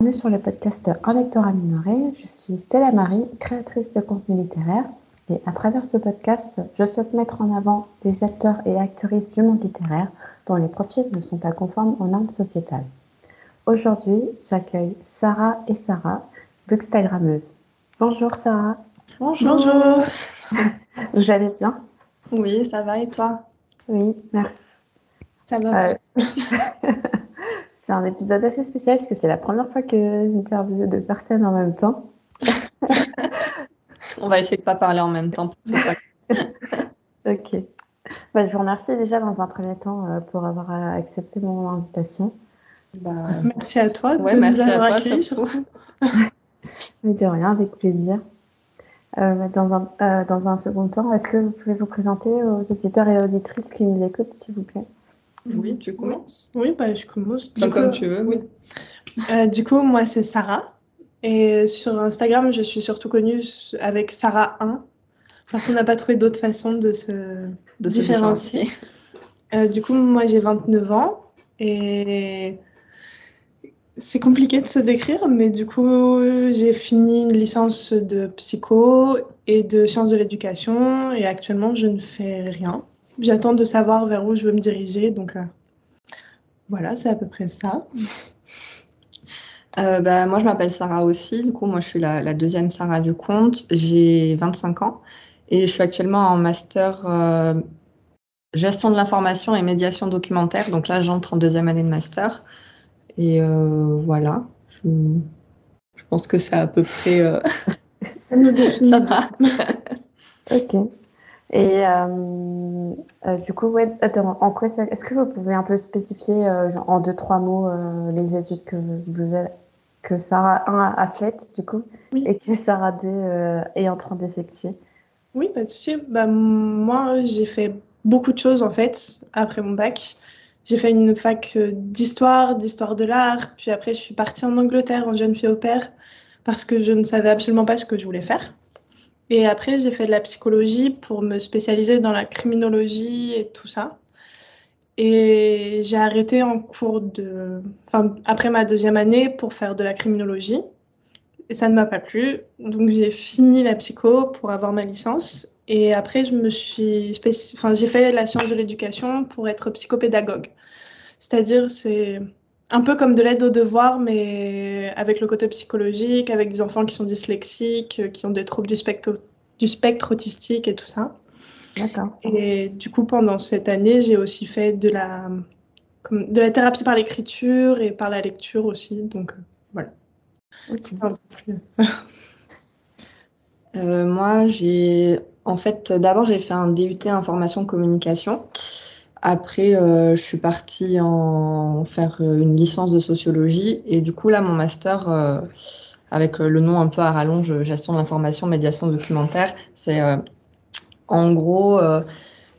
Bienvenue sur le podcast Un lecteur minoré. Je suis Stella Marie, créatrice de contenu littéraire. Et à travers ce podcast, je souhaite mettre en avant des acteurs et actrices du monde littéraire dont les profils ne sont pas conformes aux normes sociétales. Aujourd'hui, j'accueille Sarah et Sarah, bookstagrammeuse. Bonjour Sarah. Bonjour. Bonjour. Vous allez bien? Oui, ça va et toi? Oui, merci. Ça va. Euh... C'est un épisode assez spécial parce que c'est la première fois que j'interviewe deux personnes en même temps. On va essayer de ne pas parler en même temps. ok. Bah, je vous remercie déjà dans un premier temps euh, pour avoir euh, accepté mon invitation. Bah, merci à toi de ouais, merci à toi, surtout. Mais de rien, avec plaisir. Euh, dans, un, dans un second temps, est-ce que vous pouvez vous présenter aux éditeurs et auditrices qui nous écoutent, s'il vous plaît? Oui, tu commences Oui, bah, je commence. comme tu veux. Oui. Euh, du coup, moi, c'est Sarah. Et sur Instagram, je suis surtout connue avec Sarah1. Parce qu'on n'a pas trouvé d'autre façon de se de différencier. Euh, du coup, moi, j'ai 29 ans. Et c'est compliqué de se décrire, mais du coup, j'ai fini une licence de psycho et de sciences de l'éducation. Et actuellement, je ne fais rien j'attends de savoir vers où je veux me diriger. Donc euh, voilà, c'est à peu près ça. Euh, bah, moi, je m'appelle Sarah aussi. Du coup, moi, je suis la, deuxième Sarah du compte. J'ai 25 ans et je suis actuellement en master euh, gestion de l'information et médiation documentaire. Donc là, j'entre en deuxième année de master. Et voilà. Je, je, pense que c'est à peu près. ça va. ok. Et euh, euh, du coup, ouais, en quoi est-ce que vous pouvez un peu spécifier euh, genre, en deux trois mots les études que vous avez, que Sarah 1 a faites du coup et que Sarah 2 est en train d'effectuer? Oui, pas de souci. Bah, moi, j'ai fait beaucoup de choses en fait après mon bac. J'ai fait une fac d'histoire, d'histoire de l'art, puis après je suis partie en Angleterre en jeune fille au père parce que je ne savais absolument pas ce que je voulais faire. Et après, j'ai fait de la psychologie pour me spécialiser dans la criminologie et tout ça. Et j'ai arrêté en cours de. Enfin, après ma deuxième année pour faire de la criminologie. Et ça ne m'a pas plu. Donc, j'ai fini la psycho pour avoir ma licence. Et après, je me suis enfin, j'ai fait la science de l'éducation pour être psychopédagogue. C'est-à-dire, c'est un peu comme de l'aide aux devoirs, mais avec le côté psychologique, avec des enfants qui sont dyslexiques, qui ont des troubles du spectre, du spectre autistique et tout ça. D'accord. Et du coup, pendant cette année, j'ai aussi fait de la, de la thérapie par l'écriture et par la lecture aussi. Donc, euh, voilà. Euh, moi, j'ai. En fait, d'abord, j'ai fait un DUT information communication. Après, euh, je suis partie en faire euh, une licence de sociologie et du coup là, mon master, euh, avec le nom un peu à rallonge, gestion de l'information, médiation documentaire, c'est en gros,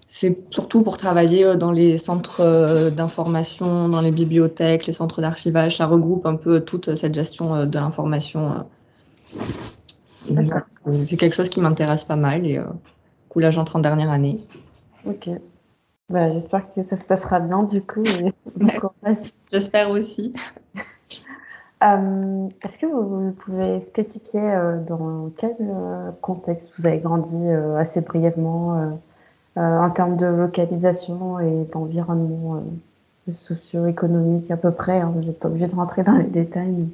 c'est surtout pour travailler dans les centres d'information, dans les bibliothèques, les centres d'archivage. Ça regroupe un peu toute cette gestion de l'information. C'est quelque chose qui m'intéresse pas mal et du coup là, j'entre en dernière année. Ok. Bah, J'espère que ça se passera bien du coup. J'espère aussi. Euh, est-ce que vous, pouvez spécifier euh, dans quel euh, contexte vous avez grandi assez brièvement en termes de localisation et d'environnement socio-économique à peu près hein, Vous n'êtes pas obligé de rentrer dans les détails.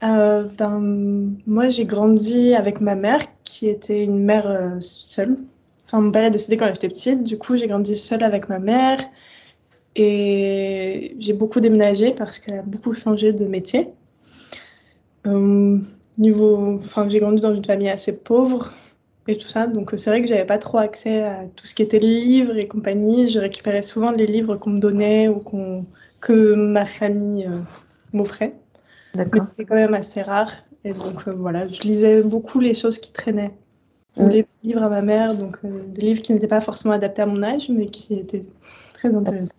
ben, moi, j'ai grandi avec ma mère qui était une mère seule Enfin, mon père est décédé quand j'étais petite, du coup j'ai grandi seule avec ma mère et j'ai beaucoup déménagé parce qu'elle a beaucoup changé de métier. Euh, niveau, enfin, j'ai grandi dans une famille assez pauvre et tout ça, donc c'est vrai que j'avais pas trop accès à tout ce qui était livres et compagnie. Je récupérais souvent les livres qu'on me donnait ou qu'on, que ma famille euh, m'offrait. D'accord. C'était quand même assez rare et donc euh, voilà, je lisais beaucoup les choses qui traînaient les livres à ma mère, donc euh, des livres qui n'étaient pas forcément adaptés à mon âge, mais qui étaient très intéressants.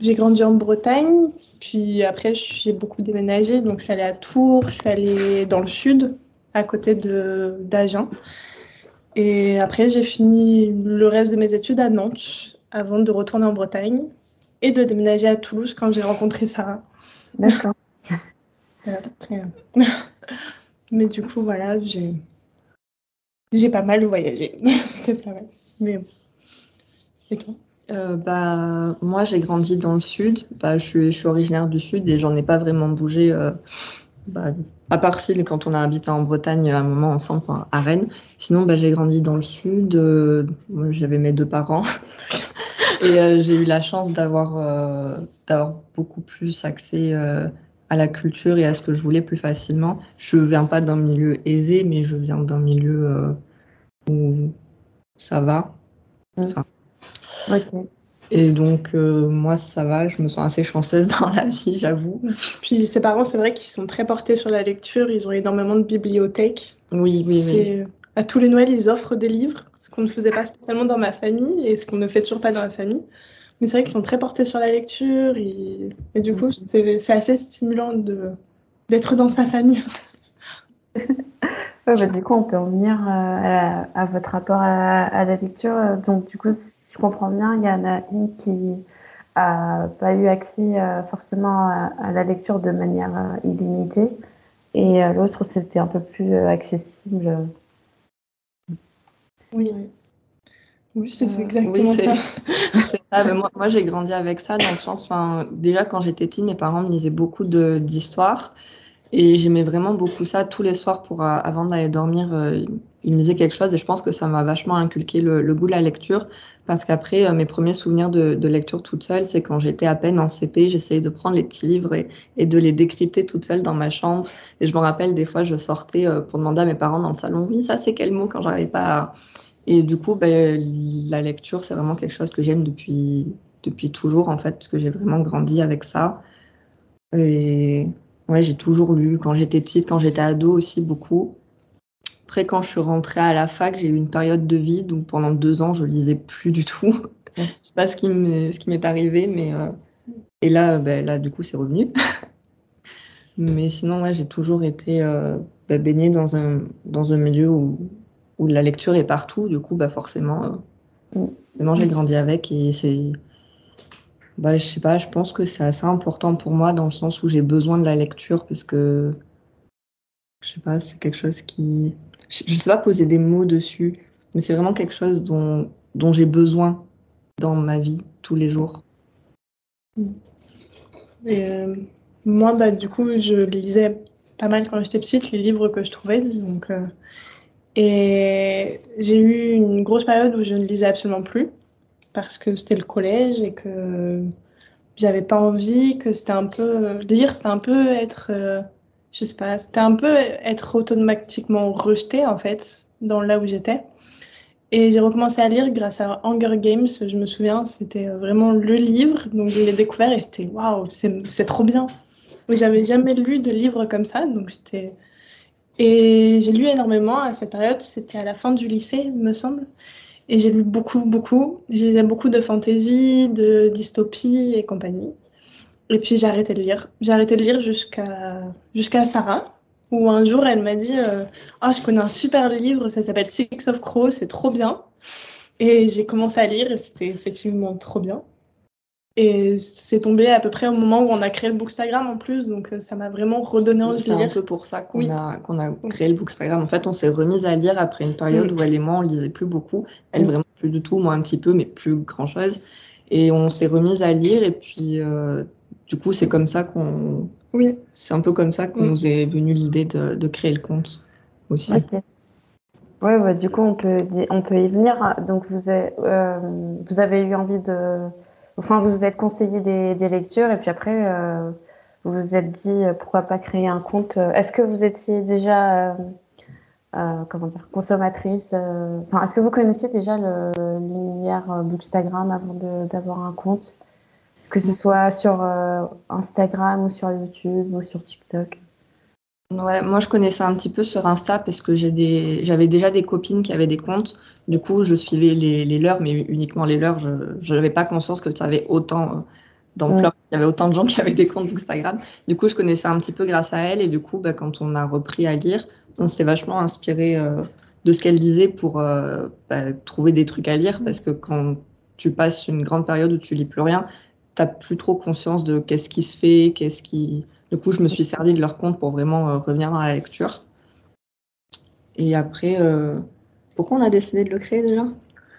J'ai grandi en Bretagne, puis après j'ai beaucoup déménagé, donc je suis allée à Tours, je suis allée dans le sud, à côté d'Agen. Et après j'ai fini le reste de mes études à Nantes, avant de retourner en Bretagne et de déménager à Toulouse quand j'ai rencontré Sarah. D'accord. Mais du coup, voilà, j'ai j'ai pas mal voyagé. C'était pas mal. Mais et toi? Euh, bah, moi, j'ai grandi dans le sud. Bah, je, suis, originaire du sud et j'en ai pas vraiment bougé. Euh, bah, à part si quand on a habité en Bretagne à un moment ensemble, enfin, à Rennes. Sinon, bah, j'ai grandi dans le sud. Euh, J'avais mes deux parents. et euh, j'ai eu la chance d'avoir d'avoir beaucoup plus accès à la culture et à ce que je voulais plus facilement. Je viens pas d'un milieu aisé, mais je viens d'un milieu où ça va. Mm. Enfin, et donc, euh, moi, ça va, je me sens assez chanceuse dans la vie, j'avoue. Puis ses parents, c'est vrai qu'ils sont très portés sur la lecture. Ils ont énormément de bibliothèques. Oui, oui, oui. C'est- À tous les Noëls, ils offrent des livres, ce qu'on ne faisait pas spécialement dans ma famille et ce qu'on ne fait toujours pas dans ma famille. Mais c'est vrai qu'ils sont très portés sur la lecture et, et du coup, c'est c'est assez stimulant d'être dans sa famille. Ouais, bah, du coup, on peut en venir euh, à, votre rapport à, à la lecture. Donc, du coup, si je comprends bien, il y en a une qui a pas eu accès euh, forcément à, à la lecture de manière euh, illimitée, et l'autre, c'était un peu plus accessible. Oui, oui, c'est c'est Euh, exactement oui, ça. Ça, mais moi, moi j'ai grandi avec ça dans le sens, enfin, déjà quand j'étais petite, mes parents me lisaient beaucoup de- d'histoires et j'aimais vraiment beaucoup ça. Tous les soirs, pour, euh, avant d'aller dormir, euh, ils me lisaient quelque chose et je pense que ça m'a vachement inculqué le, le goût de la lecture parce qu'après, euh, mes premiers souvenirs de, de lecture toute seule, c'est quand j'étais à peine en CP, j'essayais de prendre les petits livres et, et de les décrypter toute seule dans ma chambre. Et je me rappelle, des fois, je sortais euh, pour demander à mes parents dans le salon, oui, ça c'est quel mot? quand j'arrivais pas à... Et du coup, ben, la lecture, c'est vraiment quelque chose que j'aime depuis, depuis toujours, en fait, parce que j'ai vraiment grandi avec ça. Et ouais, j'ai toujours lu, quand j'étais petite, quand j'étais ado aussi, beaucoup. Après, quand je suis rentrée à la fac, j'ai eu une période de vide où pendant deux ans, je lisais plus du tout. je sais pas ce qui m'est, ce qui m'est arrivé, mais... euh, Et là, ben, là, du coup, c'est revenu. mais sinon, ouais, j'ai toujours été euh, ben, baignée dans un, dans un milieu où, où la lecture est partout, du coup, bah forcément, euh, Mm. forcément, j'ai grandi avec et c'est, bah, je sais pas, je pense que c'est assez important pour moi dans le sens où j'ai besoin de la lecture parce que, je sais pas, c'est quelque chose qui, je, je sais pas poser des mots dessus, mais c'est vraiment quelque chose dont, dont j'ai besoin dans ma vie tous les jours. Et, euh, moi, bah, du coup, je lisais pas mal quand j'étais petite, les livres que je trouvais. Donc, euh, et j'ai eu une grosse période où je ne lisais absolument plus parce que c'était le collège et que j'avais pas envie, que c'était un peu. Lire, c'était un peu être. euh, je sais pas, c'était un peu être automatiquement rejeté en fait dans là où j'étais. Et j'ai recommencé à lire grâce à Hunger Games, je me souviens, c'était vraiment le livre. Donc je l'ai découvert et j'étais waouh, c'est trop bien. Mais j'avais jamais lu de livre comme ça, donc j'étais. Et j'ai lu énormément à cette période, c'était à la fin du lycée, me semble. Et j'ai lu beaucoup, beaucoup. Je lisais beaucoup de fantasy, de dystopie et compagnie. Et puis j'ai arrêté de lire. J'ai arrêté de lire jusqu'à jusqu'à Sarah, où un jour elle m'a dit euh, Ah, je connais un super livre, ça s'appelle Six of Crows, c'est trop bien. Et j'ai commencé à lire et c'était effectivement trop bien. Et c'est tombé à peu près au moment où on a créé le Bookstagram en plus, donc euh, ça m'a vraiment redonné envie C'est de un lire. peu pour ça qu'on Oui. a, créé le Bookstagram. En fait, on s'est remise à lire après une période Mm. où elle et moi, on lisait plus beaucoup. Elle, Mm. vraiment plus du tout, moi un petit peu, mais plus grand-chose. Et on s'est remise à lire et puis, euh, du coup, c'est comme ça qu'on... Oui. C'est un peu comme ça qu'on Mm. nous est venu l'idée de, de créer le compte aussi. Ok. Ouais, bah, du coup, on peut, on peut y venir. Donc, vous avez, euh, vous avez eu envie de. Enfin, vous vous êtes conseillé des, des lectures et puis après, euh, vous vous êtes dit euh, pourquoi pas créer un compte. Est-ce que vous étiez déjà, euh, euh, comment dire, consommatrice euh, Enfin, est-ce que vous connaissiez déjà l'univers euh, Bookstagram avant d'avoir un compte? Que ce soit sur euh, Instagram ou sur YouTube ou sur TikTok? Ouais, moi je connaissais un petit peu sur Insta parce que j'ai des, j'avais déjà des copines qui avaient des comptes. Du coup, je suivais les, les leurs, mais uniquement les leurs. Je n'avais pas conscience que ça avait autant euh, d'ampleur. Il y avait autant de gens qui avaient des comptes Instagram. Du coup, je connaissais un petit peu grâce à elle. Et du coup, bah, quand on a repris à lire, on s'est vachement inspiré euh, de ce qu'elle disait pour euh, bah, trouver des trucs à lire. Parce que quand tu passes une grande période où tu lis plus rien, t'as plus trop conscience de qu'est-ce qui se fait, qu'est-ce qui Du coup, je me suis servi de leur compte pour vraiment revenir dans la lecture. Et après, pourquoi on a décidé de le créer déjà?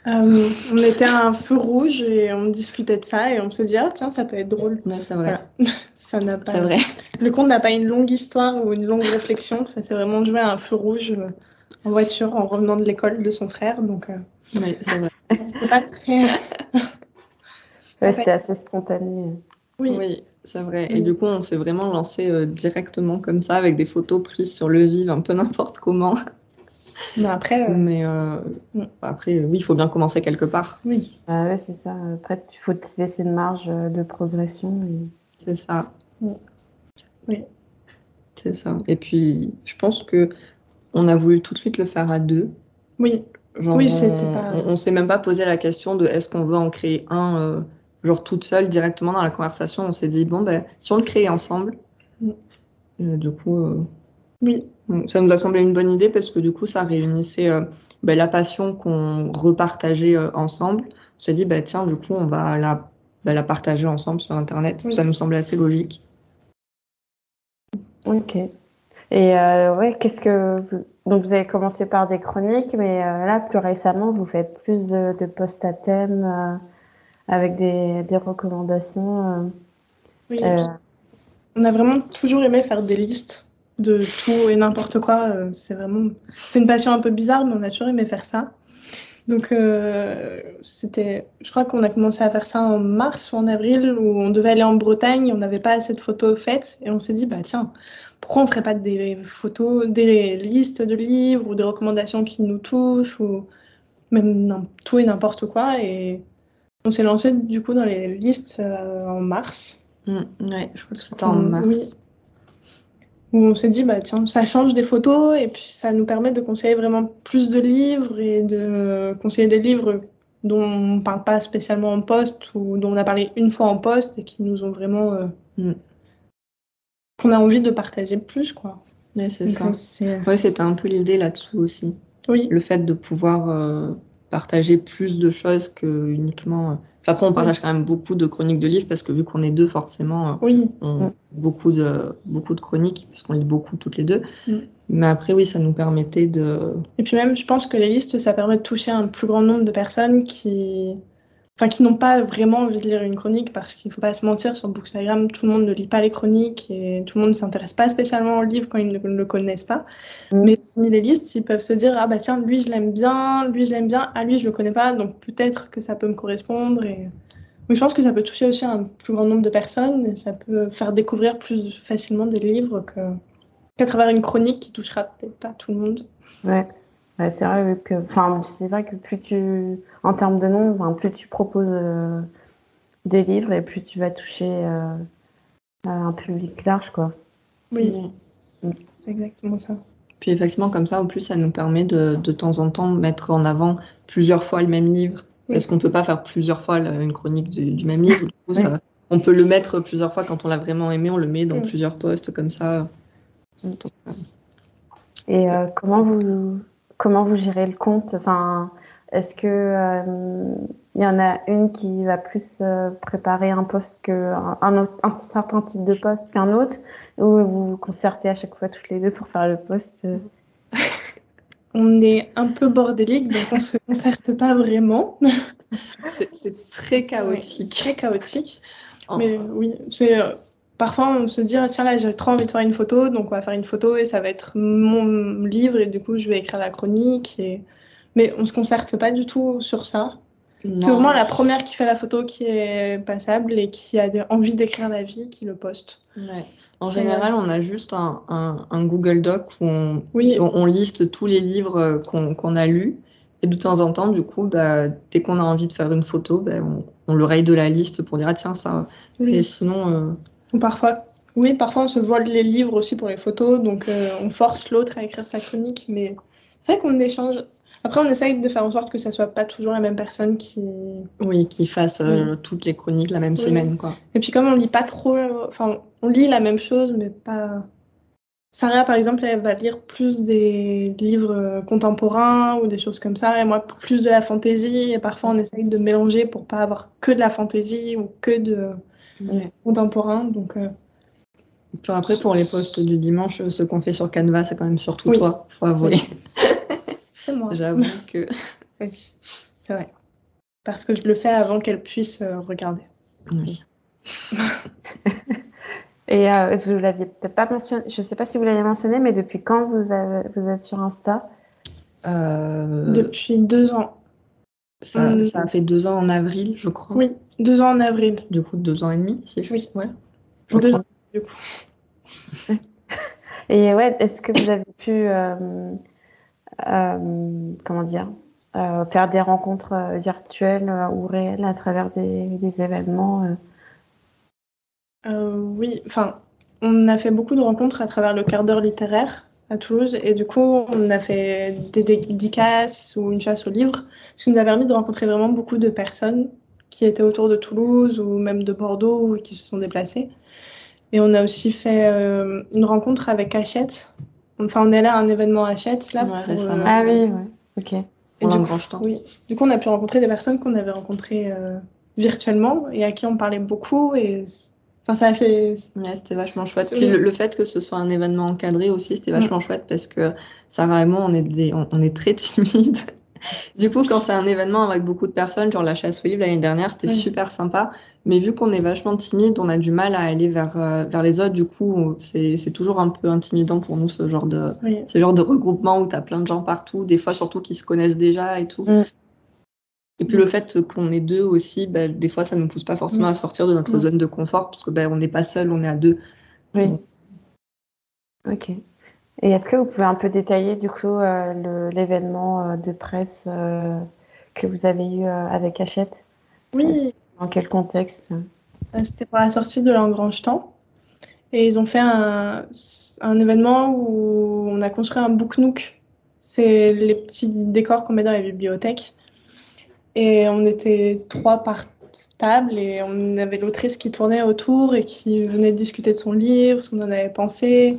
Euh, on était à un feu rouge et on discutait de ça et on s'est dit ah tiens ça peut être drôle. c'est vrai. ça n'a pas. C'est vrai. Le conte n'a pas une longue histoire ou une longue réflexion. Ça s'est vraiment joué à un feu rouge euh, en voiture en revenant de l'école de son frère donc. Euh, oui c'est vrai. C'était pas très. c'était assez spontané. Oui. oui c'est vrai. Et du coup, on s'est vraiment lancé directement comme ça, avec des photos prises sur le vif, un peu n'importe comment. Mais après, euh, mais euh, mm. après oui, il faut bien commencer quelque part. Oui. Ah ouais, c'est ça. Après, il faut te laisser une marge euh, de progression. C'est ça. Mm. Oui. C'est ça. Et puis, je pense que on a voulu tout de suite le faire à deux. Oui. oui, c'était pas. On, s'est même pas posé la question de est-ce qu'on veut en créer un, genre toute seule directement dans la conversation. On s'est dit bon ben si on le crée ensemble. Mm. du coup. Oui. Ça nous a semblé une bonne idée parce que du coup, ça réunissait euh, bah, la passion qu'on repartageait euh, ensemble. On s'est dit, bah, tiens, du coup, on va la, la partager ensemble sur Internet. Ça nous semblait assez logique. Ok. Et euh, ouais, qu'est-ce que vous... donc vous avez commencé par des chroniques, mais là plus récemment vous faites plus de, de posts à thème avec des, des recommandations. Oui. On a vraiment toujours aimé faire des listes de tout et n'importe quoi. Euh, c'est vraiment, c'est une passion un peu bizarre, mais on a toujours aimé faire ça. Donc, euh, c'était, je crois qu'on a commencé à faire ça en mars ou en avril, où on devait aller en Bretagne, on n'avait pas assez de photos faites, et on s'est dit, bah tiens, pourquoi on ferait pas des photos, des listes de livres ou des recommandations qui nous touchent, ou même tout et n'importe quoi. Et on s'est lancé du coup dans les listes euh, en mars. Mmh, ouais, je crois que c'était en mars où on s'est dit, bah tiens, ça change des photos et puis ça nous permet de conseiller vraiment plus de livres et de conseiller des livres dont on ne parle pas spécialement en poste ou dont on a parlé une fois en poste et qui nous ont vraiment. Euh, mm. qu'on a envie de partager plus, quoi. Ouais, c'est ça. Ouais, c'était un peu l'idée là-dessous aussi. Oui. Le fait de pouvoir euh, partager plus de choses que uniquement. Euh, enfin, après, on partage quand même beaucoup de chroniques de livres parce que vu qu'on est deux, forcément, euh, oui. on beaucoup de beaucoup de chroniques parce qu'on lit beaucoup toutes les deux. Mais après, oui, ça nous permettait de. Et puis même, je pense que les listes, ça permet de toucher un plus grand nombre de personnes qui enfin qui n'ont pas vraiment envie de lire une chronique parce qu'il ne faut pas se mentir sur Bookstagram, tout le monde ne lit pas les chroniques et tout le monde ne s'intéresse pas spécialement au livre quand ils ne le connaissent pas. Mm. Mais parmi les listes, ils peuvent se dire ah bah tiens lui je l'aime bien, lui je l'aime bien, ah lui je le connais pas donc peut-être que ça peut me correspondre et je pense que ça peut toucher aussi un plus grand nombre de personnes et ça peut faire découvrir plus facilement des livres qu'à travers une chronique qui touchera peut-être pas tout le monde. Ouais c'est vrai que, enfin, c'est vrai que plus tu, en termes de nombre, plus tu proposes euh, des livres et plus tu vas toucher euh, un public large, quoi. Oui, c'est exactement ça. Puis effectivement, comme ça, en plus, ça nous permet de, de temps en temps mettre en avant plusieurs fois le même livre, parce qu'on ne peut pas faire plusieurs fois une chronique du, même livre. on peut le mettre plusieurs fois quand on l'a vraiment aimé, on le met dans plusieurs postes comme ça. Et euh, comment vous comment vous gérez le compte? Enfin, est-ce que euh, il y en a une qui va plus euh, préparer un poste qu'un un, un, certain type de poste qu'un autre, ou vous vous concertez à chaque fois toutes les deux pour faire le poste? On est un peu bordélique, donc on se concerte pas vraiment. C'est très chaotique. très chaotique. Oh. Mais oui, c'est euh, parfois on se dit ah, tiens là j'ai trop envie de faire une photo donc on va faire une photo et ça va être mon livre et du coup je vais écrire la chronique et mais on se concerte pas du tout sur ça c'est vraiment la première qui fait la photo qui est passable et qui a envie d'écrire la vie qui le poste ouais. En général, on a juste un, un, Google Doc où on, oui. on, liste tous les livres qu'on a lus. Et de temps en temps, du coup, bah, dès qu'on a envie de faire une photo, bah, on, on, le raye de la liste pour dire ah, tiens, ça. Et sinon, euh, Parfois, oui, parfois on se vole les livres aussi pour les photos, donc euh, on force l'autre à écrire sa chronique, mais c'est vrai qu'on échange. Après, on essaye de faire en sorte que ça soit pas toujours la même personne qui. Oui, qui fasse euh, toutes les chroniques la même semaine, quoi. Et puis comme on lit pas trop, enfin, on lit la même chose, mais pas. Sarah, par exemple, elle va lire plus des livres contemporains ou des choses comme ça, et moi plus de la fantaisie. Et parfois, on essaye de mélanger pour pas avoir que de la fantaisie ou que de contemporain. Donc, euh, Puis après, pour les posts du dimanche, ce qu'on fait sur Canva, c'est quand même surtout Oui. toi, faut avouer. C'est moi. J'avoue que. Oui, c'est vrai. Parce que je le fais avant qu'elle puisse euh, regarder. Oui. Et euh, vous l'aviez peut-être pas mentionné, je sais pas si vous l'avez mentionné, mais depuis quand vous, avez- vous êtes sur Insta? Euh, Depuis deux ans. Ça, Hum. ça a fait deux ans en avril, je crois. Oui, deux ans en avril. Du coup, deux ans et demi, si je Oui. Ouais. Je Deux crois. ans, du coup. Et ouais, est-ce que vous avez pu, euh, euh, comment dire, euh, faire des rencontres virtuelles euh, ou réelles à travers des, des événements euh? Euh, oui, enfin, on a fait beaucoup de rencontres à travers le quart d'heure littéraire à Toulouse et du coup, on a fait des dédicaces ou une chasse au livre, ce qui nous a permis de rencontrer vraiment beaucoup de personnes qui étaient autour de Toulouse ou même de Bordeaux ou qui se sont déplacées. Et on a aussi fait euh, une rencontre avec Hachette. Enfin, on est là à un événement Hachette là. Ouais, pour. Ah oui, ouais, ok. et du coup, grand jetant. oui. Du coup, on a pu rencontrer des personnes qu'on avait rencontrées euh, virtuellement et à qui on parlait beaucoup. Et enfin, ça a fait. Ouais, c'était vachement chouette. Puis le, le fait que ce soit un événement encadré aussi, c'était vachement chouette parce que Sarah et moi, on est, des, on, on est très timides. Du coup, quand c'est un événement avec beaucoup de personnes, genre la chasse au livre l'année dernière, c'était Oui. super sympa. Mais vu qu'on est vachement timide, on a du mal à aller vers, euh, vers les autres. Du coup, c'est toujours un peu intimidant pour nous, ce genre de, Oui. ce genre de regroupement où tu as plein de gens partout, des fois surtout qui se connaissent déjà et tout. Mm. Et puis le fait qu'on est deux aussi, bah, des fois ça ne nous pousse pas forcément Mm. à sortir de notre Mm. zone de confort parce que bah, on n'est pas seul, on est à deux. Oui. Mm. Ok. Et est-ce que vous pouvez un peu détailler du coup euh, l'événement euh, de presse euh, que vous avez eu euh, avec Hachette? Oui, Dans quel contexte? Euh, c'était pour la sortie de l'Engrange Temps. Et ils ont fait un, un événement où on a construit un book nook. C'est les petits décors qu'on met dans les bibliothèques. Et on était trois par table et on avait l'autrice qui tournait autour et qui venait discuter de son livre, ce qu'on en avait pensé.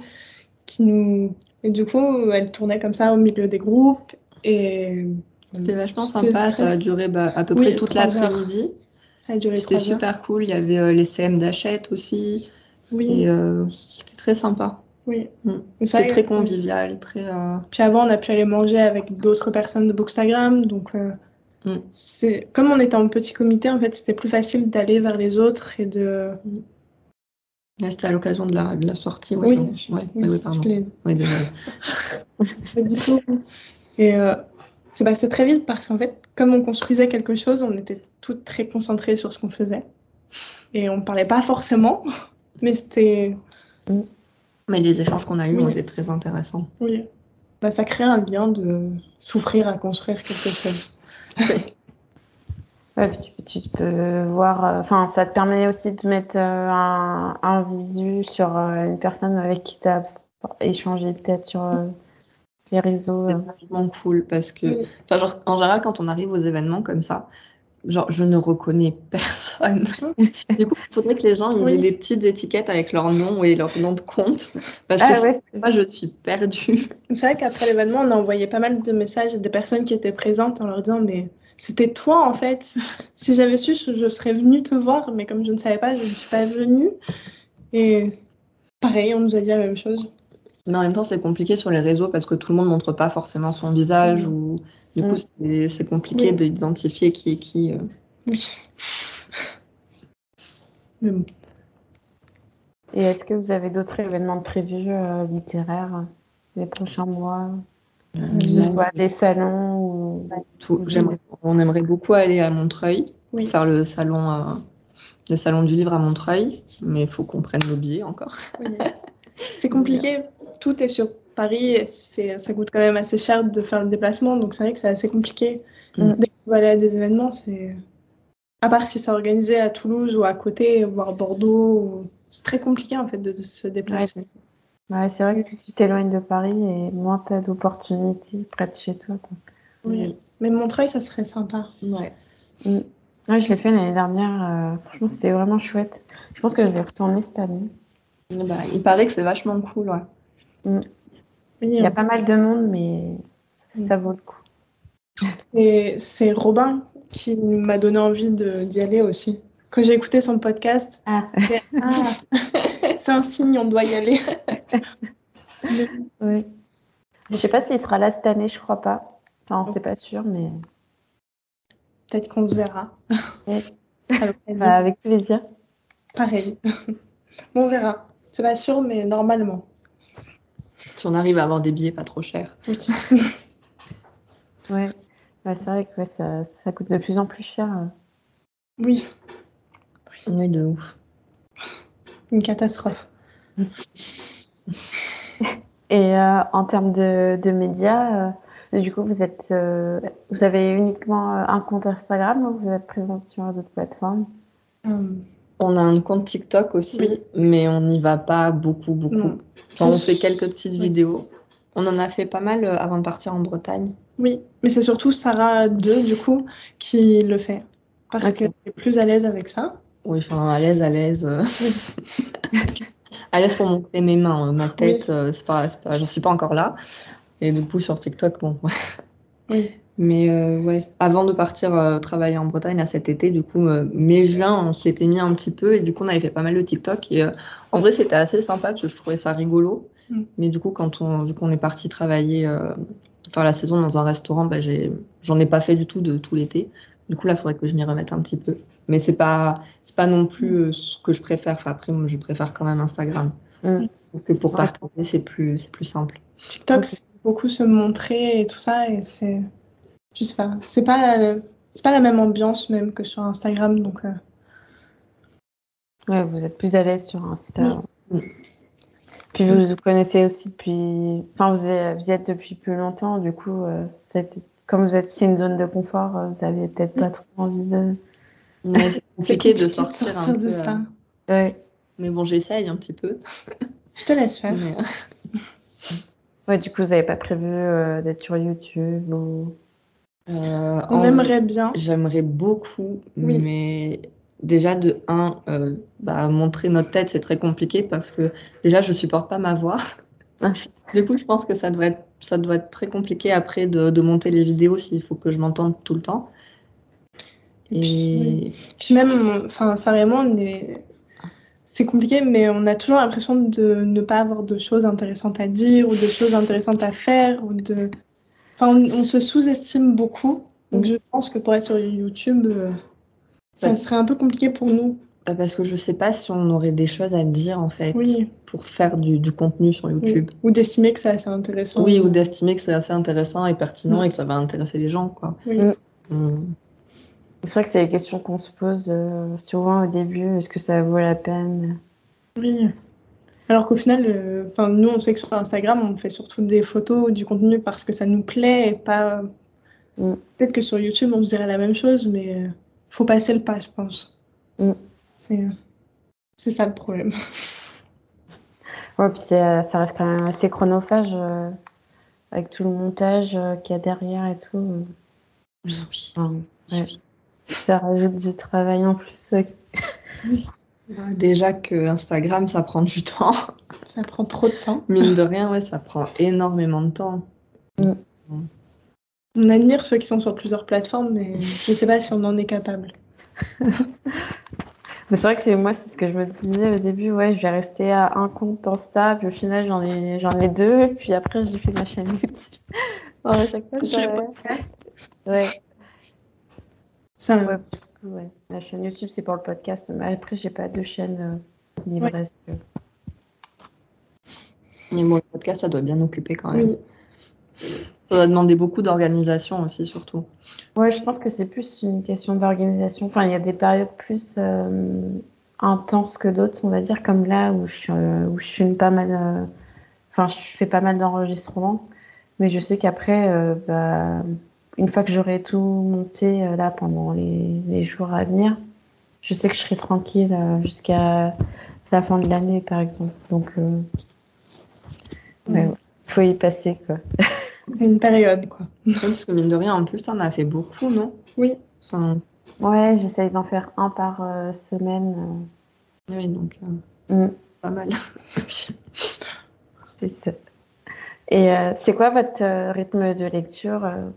Qui nous... Et du coup, elle tournait comme ça au milieu des groupes. Et C'était vachement sympa, ça a duré bah, à peu Oui, près toute l'après-midi. ça a duré C'était super cool, il y avait euh, les CM d'Achette aussi, Oui, euh, c'était très sympa. oui. Mm. Ça, C'était très convivial, très... euh, Puis avant, on a pu aller manger avec d'autres personnes de Bookstagram. Donc, euh. C'est comme on était en petit comité, en fait, c'était plus facile d'aller vers les autres et de. ouais, C'était à l'occasion de la, de la sortie. Ouais, Oui, non, je- ouais, oui, je pardon. Ouais, du coup, et euh, c'est passé très vite parce qu'en fait, comme on construisait quelque chose, on était toutes très concentrées sur ce qu'on faisait. Et on ne parlait pas forcément, mais c'était. Mais les échanges qu'on a eus Oui. ont été très intéressants. Oui. Bah, ça crée un lien de souffrir à construire quelque chose. Ouais, tu, tu peux voir, euh, enfin, ça te permet aussi de mettre euh, un, un visu sur euh, une personne avec qui tu as échangé peut-être sur les réseaux. C'est vachement cool parce que, Oui. enfin, genre, en général, quand on arrive aux événements comme ça, genre, je ne reconnais personne. du coup, il faudrait que les gens ils Oui. aient des petites étiquettes avec leur nom et leur nom de compte parce que Ah ouais, moi, je suis perdue. C'est vrai qu'après l'événement, on a envoyé pas mal de messages à des personnes qui étaient présentes en leur disant Mais c'était toi en fait. Si j'avais su, je, je serais venue te voir, mais comme je ne savais pas, je ne suis pas venue. Et pareil, on nous a dit la même chose. Mais en même temps, c'est compliqué sur les réseaux parce que tout le monde montre pas forcément son visage Mm. ou du coup, Mm. c'est- compliqué Oui. d'identifier qui est qui. euh. Oui. Mais bon. Et est-ce que vous avez d'autres événements prévus euh, littéraires euh, les prochains mois? Que ce soit des salons ou. Tout. On aimerait beaucoup aller à Montreuil, Oui. faire le salon, euh, le salon du livre à Montreuil, mais il faut qu'on prenne nos billets encore. Oui. C'est compliqué. Tout est sur Paris ça coûte quand même assez cher de faire le déplacement. Donc c'est vrai que c'est assez compliqué. Mm. Dès qu'on va aller à des événements, c'est. À part si c'est organisé à Toulouse ou à côté, voire Bordeaux, ou- c'est très compliqué en fait de, de se déplacer. Ouais, c'est vrai que si tu t'éloignes de Paris et moins tu as d'opportunités près de chez toi. quoi. Oui. Mais Montreuil, ça serait sympa. Ouais. Ouais, je l'ai fait l'année dernière. euh, franchement, c'était vraiment chouette. Je pense que je vais retourner cette année. Bah, il paraît que c'est vachement cool, ouais. Oui, Il y a pas mal de monde, mais ça vaut le coup. C'est Robin qui m'a donné envie d'y aller aussi. Quand j'ai écouté son podcast, Ah, ah, c'est un signe, on doit y aller. oui. Je sais pas s'il sera là cette année, je crois pas. Enfin, c'est pas sûr, mais Peut-être qu'on se verra. Bah, avec plaisir. Pareil. Bon, on verra. C'est pas sûr, mais normalement. Si on arrive à avoir des billets pas trop chers. Ouais. Ouais, c'est vrai que ouais, ça, ça coûte de plus en plus cher. euh. Oui, Oui, de ouf. une catastrophe. Et euh, en termes de, de médias, euh, du coup, vous êtes, euh, vous avez uniquement un compte Instagram ou vous êtes présente sur d'autres plateformes? Hum, On a un compte TikTok aussi, Oui. mais on n'y va pas beaucoup, beaucoup. non. Enfin, on fait quelques petites Oui. vidéos. On en a fait pas mal euh, avant de partir en Bretagne. Oui, mais c'est surtout Sarah 2, du coup, qui le fait. Parce qu'elle est plus à l'aise avec ça. Oui, enfin, à l'aise, à l'aise. à l'aise pour montrer mes mains. euh, Ma tête, euh, c'est pas, pas, j'en suis pas encore là. Et du coup, sur TikTok, bon. Oui. Mais euh, ouais, avant de partir euh, travailler en Bretagne là, cet été, du coup, euh, mai-juin, on s'y était mis un petit peu et du coup, on avait fait pas mal de TikTok. Et euh, en vrai, c'était assez sympa parce que je trouvais ça rigolo. Mm. Mais du coup, quand on, du coup, on est parti travailler, euh, faire la saison dans un restaurant, bah, j'ai, j'en ai pas fait du tout de tout l'été. Du coup, là, il faudrait que je m'y remette un petit peu. Mais c'est pas, c'est pas non plus euh, ce que je préfère. Enfin, après, moi, je préfère quand même Instagram. Mm. Donc, que pour Ouais. partager, c'est plus, c'est plus simple. TikTok, Ok. c'est beaucoup se montrer et tout ça. Et c'est. Je sais pas. C'est pas, la... c'est pas la même ambiance, même que sur Instagram. Donc, euh, Ouais, vous êtes plus à l'aise sur Insta. Oui. Puis vous vous connaissez aussi depuis. Enfin, vous êtes, vous y êtes depuis plus longtemps, du coup, euh, c'est- comme vous êtes c'est une zone de confort, euh, vous avez peut-être pas trop envie de. Ouais, c'est compliqué de sortir, sortir un de peu, ça. euh, Ouais. Mais bon, j'essaye un petit peu. Je te laisse faire. Mais, euh, Ouais, du coup, vous n'avez pas prévu euh, d'être sur YouTube ou. Euh, On aimerait bien. J'aimerais beaucoup, Oui. mais déjà de un, euh, bah, montrer notre tête, c'est très compliqué parce que déjà, je supporte pas ma voix. Ah. Du coup, je pense que ça doit être, ça doit être très compliqué après de, de monter les vidéos s'il faut que je m'entende tout le temps. Et Puis même, enfin, est... c'est compliqué, mais on a toujours l'impression de ne pas avoir de choses intéressantes à dire ou de choses intéressantes à faire. Ou de... enfin, on, on se sous-estime beaucoup. Donc je pense que pour être sur YouTube, euh, ça Ouais. serait un peu compliqué pour nous. bah, parce que je sais pas si on aurait des choses à dire en fait Oui. pour faire du, du contenu sur YouTube. Ou d'estimer que c'est assez intéressant. Oui, ou d'estimer que c'est assez intéressant et pertinent Mm. et que ça va intéresser les gens, quoi. Oui. Mm. Mm. C'est vrai que c'est des questions qu'on se pose euh, souvent au début. Est-ce que ça vaut la peine? Oui. Alors qu'au final, euh, enfin, nous, on sait que sur Instagram, on fait surtout des photos du contenu parce que ça nous plaît et pas. Mm. Peut-être que sur YouTube, on se dirait la même chose, mais euh, faut passer le pas, je pense. Mm. C'est euh, c'est ça le problème. Ouais, puis c'est, euh, ça reste quand même assez chronophage euh, avec tout le montage euh, qu'il y a derrière et tout. euh. Oui, oui. Enfin, ouais. Oui. Ça rajoute du travail en plus. euh. Déjà que Instagram, ça prend du temps. Ça prend trop de temps. Mine de rien, ouais, ça prend énormément de temps. On admire ceux qui sont sur plusieurs plateformes, mais je sais pas si on en est capable. Mais c'est vrai que c'est moi, c'est ce que je me disais au début. Ouais, je vais rester à un compte Insta, puis au final, j'en ai, j'en ai deux, puis après, j'ai fait ma chaîne YouTube. À chaque fois, ouais. ça, Ouais. Ouais. La chaîne YouTube, c'est pour le podcast, mais après, j'ai pas de chaîne euh, livresque. Mais bon, le podcast, ça doit bien occuper quand même. oui. Ça doit demander beaucoup d'organisation aussi, surtout. Ouais, je pense que c'est plus une question d'organisation. Enfin, il y a des périodes plus euh, intenses que d'autres, on va dire, comme là où je, euh, où je filme pas mal. euh, Enfin, je fais pas mal d'enregistrements, mais je sais qu'après, euh, bah, une fois que j'aurai tout monté euh, là pendant les, les jours à venir, je sais que je serai tranquille euh, jusqu'à la fin de l'année, par exemple. Donc, euh, ouais, ouais. faut y passer, quoi. C'est une période, quoi. Parce que mine de rien, en plus, t'en as fait beaucoup, non? Oui. Enfin, Ouais, j'essaye d'en faire un par euh, semaine. oui, donc euh. Mm. pas mal. C'est ça. Et euh, c'est quoi votre euh, rythme de lecture euh?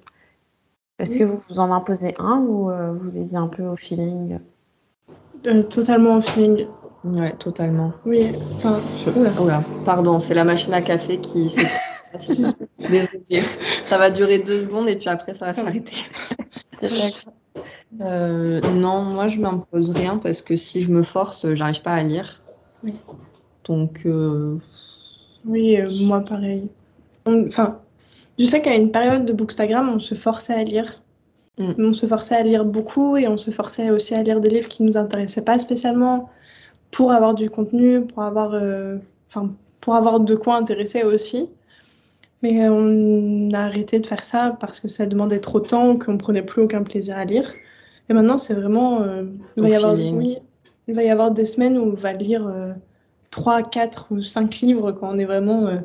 Est-ce Oui. que vous vous en imposez un ou euh, vous lisez un peu au feeling? Euh, totalement au feeling. Ouais, totalement. Oui, enfin, Je- Oula. Oula, Pardon, c'est la machine à café qui s'est. Désolée. Ça va durer deux secondes et puis après ça va s'arrêter. Euh, non, moi je m'impose rien parce que si je me force, j'arrive pas à lire. Oui. Donc, euh, oui, euh, moi pareil. Enfin, je sais qu'à une période de Bookstagram, on se forçait à lire. Mm. On se forçait à lire beaucoup et on se forçait aussi à lire des livres qui nous intéressaient pas spécialement pour avoir du contenu, pour avoir, euh, enfin, pour avoir de quoi intéresser aussi. Mais euh, on a arrêté de faire ça parce que ça demandait trop de temps, qu'on prenait plus aucun plaisir à lire. Et maintenant, c'est vraiment, euh, il va y avoir, oui, il va y avoir des semaines où on va lire euh, 3, 4 ou 5 livres quand on est vraiment. euh,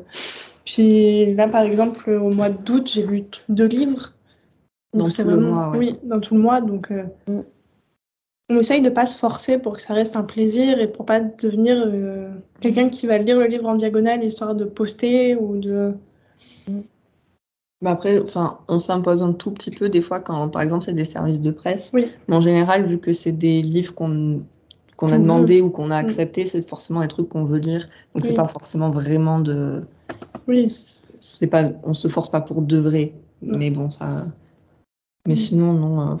Puis là, par exemple, au mois d'août, j'ai lu deux livres. Dans tout le vraiment- mois, ouais. Oui, dans tout le mois. Donc, euh, Mm. on essaye de pas se forcer pour que ça reste un plaisir et pour pas devenir euh, quelqu'un qui va lire le livre en diagonale histoire de poster ou de. bah après, enfin, on s'impose un tout petit peu des fois quand, par exemple, c'est des services de presse. Oui. Mais en général, vu que c'est des livres qu'on qu'on a demandé ou qu'on a Mm. accepté, c'est forcément des trucs qu'on veut lire. Donc c'est Oui. pas forcément vraiment de. Oui, C'est pas, on se force pas pour de vrai. Non. Mais bon, ça. Mais sinon, non. euh,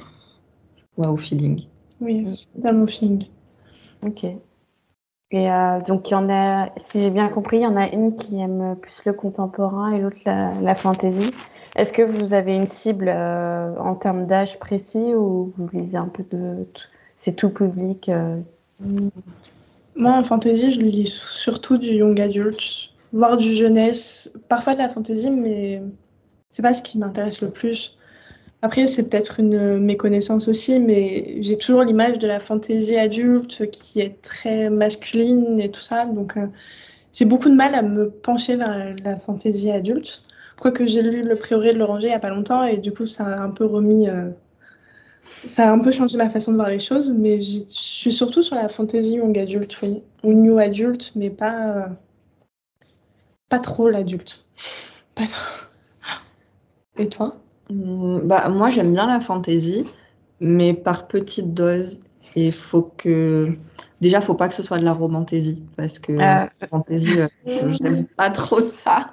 Ouais, au feeling. oui, c'est totalement feeling. Ok. Et euh, donc, il y en a, si j'ai bien compris, il y en a une qui aime plus le contemporain et l'autre la, la fantasy. Est-ce que vous avez une cible euh, en termes d'âge précis ou vous lisez un peu de tout? C'est tout public euh, Moi, en fantasy, je lis surtout du young adult, voire du jeunesse, parfois de la fantasy, mais c'est pas ce qui m'intéresse le plus. Après, c'est peut-être une méconnaissance aussi, mais j'ai toujours l'image de la fantasy adulte qui est très masculine et tout ça, donc euh, j'ai beaucoup de mal à me pencher vers la fantasy adulte. Quoique j'ai lu Le Prieuré de l'Oranger il y a pas longtemps et du coup, ça a un peu remis. euh, ça a un peu changé ma façon de voir les choses, mais je suis surtout sur la fantasy young adulte, oui. Ou new adulte, mais pas, euh, pas trop l'adulte. Pas trop. Et toi? Mm, Bah, moi, j'aime bien la fantasy, mais par petite dose. Et il faut que. Déjà, faut pas que ce soit de la romantaisie, parce que Euh, la euh, je- j'aime pas trop ça.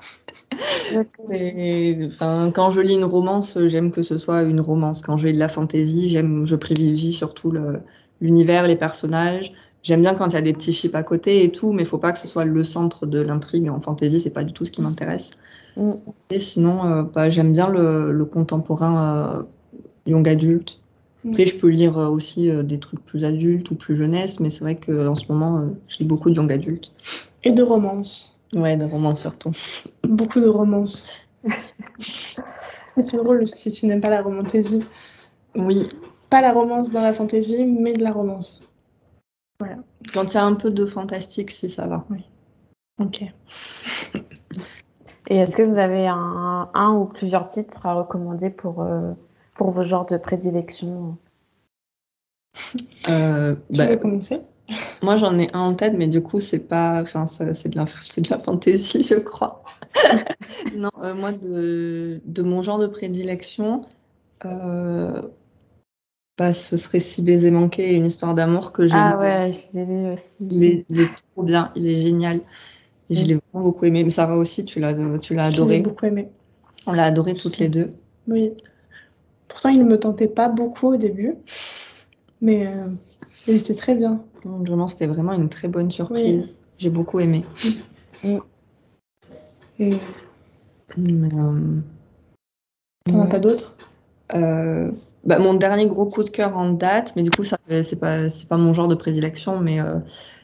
quand je lis une romance, j'aime que ce soit une romance. Quand je lis de la fantasy, j'aime, je privilégie surtout le- l'univers, les personnages. J'aime bien quand il y a des petits chips à côté et tout, mais il faut pas que ce soit le centre de l'intrigue. En fantasy, c'est pas du tout ce qui m'intéresse. Mm. Et sinon, euh, bah, j'aime bien le, le contemporain euh, young adulte. Après, je peux lire euh, aussi euh, des trucs plus adultes ou plus jeunesse, mais c'est vrai qu'en ce moment, euh, je lis beaucoup de young adulte. Et de romance. Ouais, de romans surtout. Beaucoup de romance. C'est très drôle si tu n'aimes pas la romantaisie. Oui, Pas la romance dans la fantasy, mais de la romance. quand il y a un peu de fantastique, si ça va. Ok. Et est-ce que vous avez un, un ou plusieurs titres à recommander pour, euh, pour vos genres de prédilection Euh, Tu bah, veux commencer? moi, j'en ai un en tête, mais du coup, c'est pas, enfin, c'est de la, c'est de la fantaisie, je crois. non, euh, moi, de, de mon genre de prédilection, euh, bah, ce serait Si baiser manqué, une histoire d'amour que j'ai Ah lu. ouais, je l'ai lu aussi. Il est, il est trop bien, il est génial. Et je Mm. l'ai vraiment beaucoup aimé. Mais Sarah aussi, tu l'as, tu l'as Je l'ai adoré. beaucoup aimé. On l'a adoré toutes les deux. Oui. Pourtant, il ne me tentait pas beaucoup au début, mais euh, il était très bien. Donc, Vraiment, c'était vraiment une très bonne surprise. J'ai beaucoup aimé. Et Mais, euh, t'en as ouais. pas d'autres? Euh, bah, mon dernier gros coup de cœur en date, mais du coup, ça, c'est pas, c'est pas mon genre de prédilection, mais euh,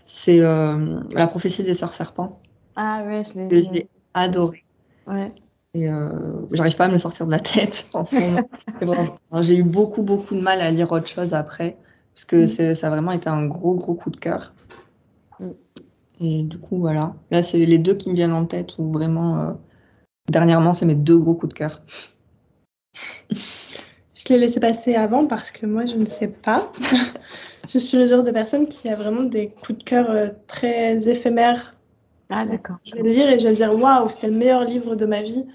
c'est euh, La prophétie des sœurs serpents. Ah ouais, je l'ai que lu. J'ai adoré. Ouais. Et euh, j'arrive pas à me le sortir de la tête en ce moment. J'ai eu beaucoup, beaucoup de mal à lire autre chose après, parce que Mm. c'est- ça a vraiment été un gros, gros coup de cœur. Mm. Et du coup, voilà. Là, c'est les deux qui me viennent en tête, ou vraiment, euh, dernièrement, c'est mes deux gros coups de cœur. Je l'ai laissé passer avant parce que moi, je ne sais pas. je suis le genre de personne qui a vraiment des coups de cœur euh, très éphémères. Ah d'accord. Je vais le lire et je vais me dire waouh, c'était le meilleur livre de ma vie.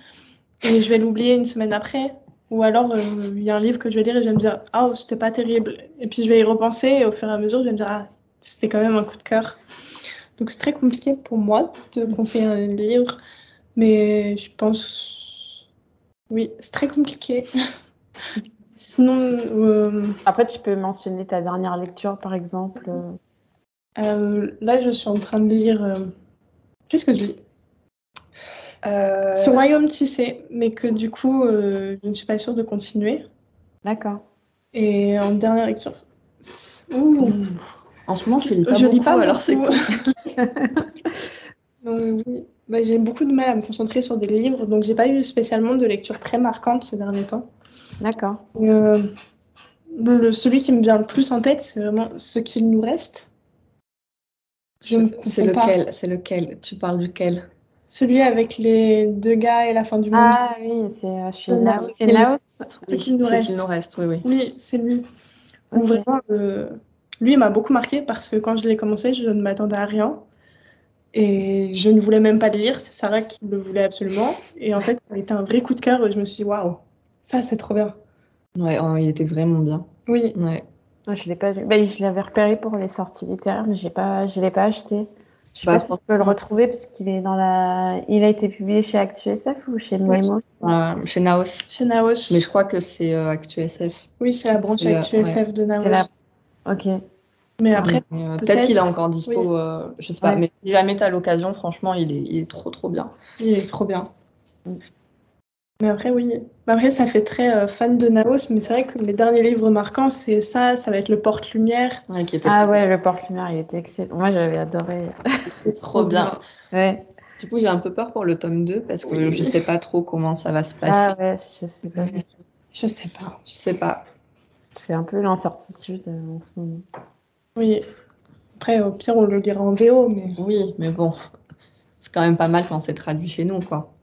Et je vais l'oublier une semaine après. Ou alors, euh, il y a un livre que je vais lire et je vais me dire, ah, oh, c'était pas terrible. Et puis, je vais y repenser et au fur et à mesure, je vais me dire, ah, c'était quand même un coup de cœur. Donc, c'est très compliqué pour moi de conseiller un livre. Mais je pense. Oui, c'est très compliqué. Sinon. Euh, Après, tu peux mentionner ta dernière lecture, par exemple. Euh, là, je suis en train de lire. Qu'est-ce que je lis? Euh, Ce royaume tissé, mais que du coup, euh, je ne suis pas sûre de continuer. D'accord. Et en dernière lecture. Ouh. En ce moment, tu lis pas je beaucoup, lis pas alors c'est cool. Oui. Bah, j'ai beaucoup de mal à me concentrer sur des livres, donc j'ai pas eu spécialement de lecture très marquante ces derniers temps. D'accord. Euh, le, celui qui me vient le plus en tête, c'est vraiment ce qu'il nous reste. Je me C'est lequel C'est lequel? Tu parles duquel? Celui avec les deux gars et la fin du monde. Ah oui, c'est euh, Laos. c'est C'est Laos qu'il nous c'est reste. qu'il nous reste, oui, oui. Oui, c'est lui. Vraiment, euh, lui, m'a beaucoup marqué parce que quand je l'ai commencé, je ne m'attendais à rien. Et je ne voulais même pas le lire. C'est Sarah qui le voulait absolument. Et en fait, ça a été un vrai coup de cœur. Et je me suis dit, waouh, ça, c'est trop bien. Ouais, oh, il était vraiment bien. Oui, Ouais. Ouais, Je l'ai pas vu. Bah, je l'avais repéré pour les sorties littéraires, mais j'ai pas, je l'ai pas acheté. Je sais Bah, pas si je peux le retrouver parce qu'il est dans la. Il a été publié chez ActuSF ou chez Ouais. Euh, chez Naos. chez Naos. Mais je crois que c'est euh, ActuSF. Oui, c'est la branche la- ActuSF de Naos. La- Ok. Mais après, euh, peut-être- qu'il est encore dispo, oui. euh, je sais pas. Ouais. Mais si jamais tu as l'occasion, franchement, il est, il est trop trop bien. il est trop bien. Mm. Mais après, oui. Mais Après, ça fait très euh, fan de Naos. Mais c'est vrai que mes derniers livres marquants, c'est ça. Ça va être Le Porte-Lumière. Ouais, qui était Ah ouais, le porte-lumière, il était excellent. Moi, j'avais adoré. C'est trop bien. Ouais. Du coup, j'ai un peu peur pour le tome 2 parce que Oui. je sais pas trop comment ça va se passer. Ah ouais, je sais pas. Je sais pas. Je sais pas. C'est un peu l'incertitude euh, en ce moment. Oui. Après, au pire, on le lira en VO. Mais Oui, mais bon, c'est quand même pas mal quand c'est traduit chez nous, quoi.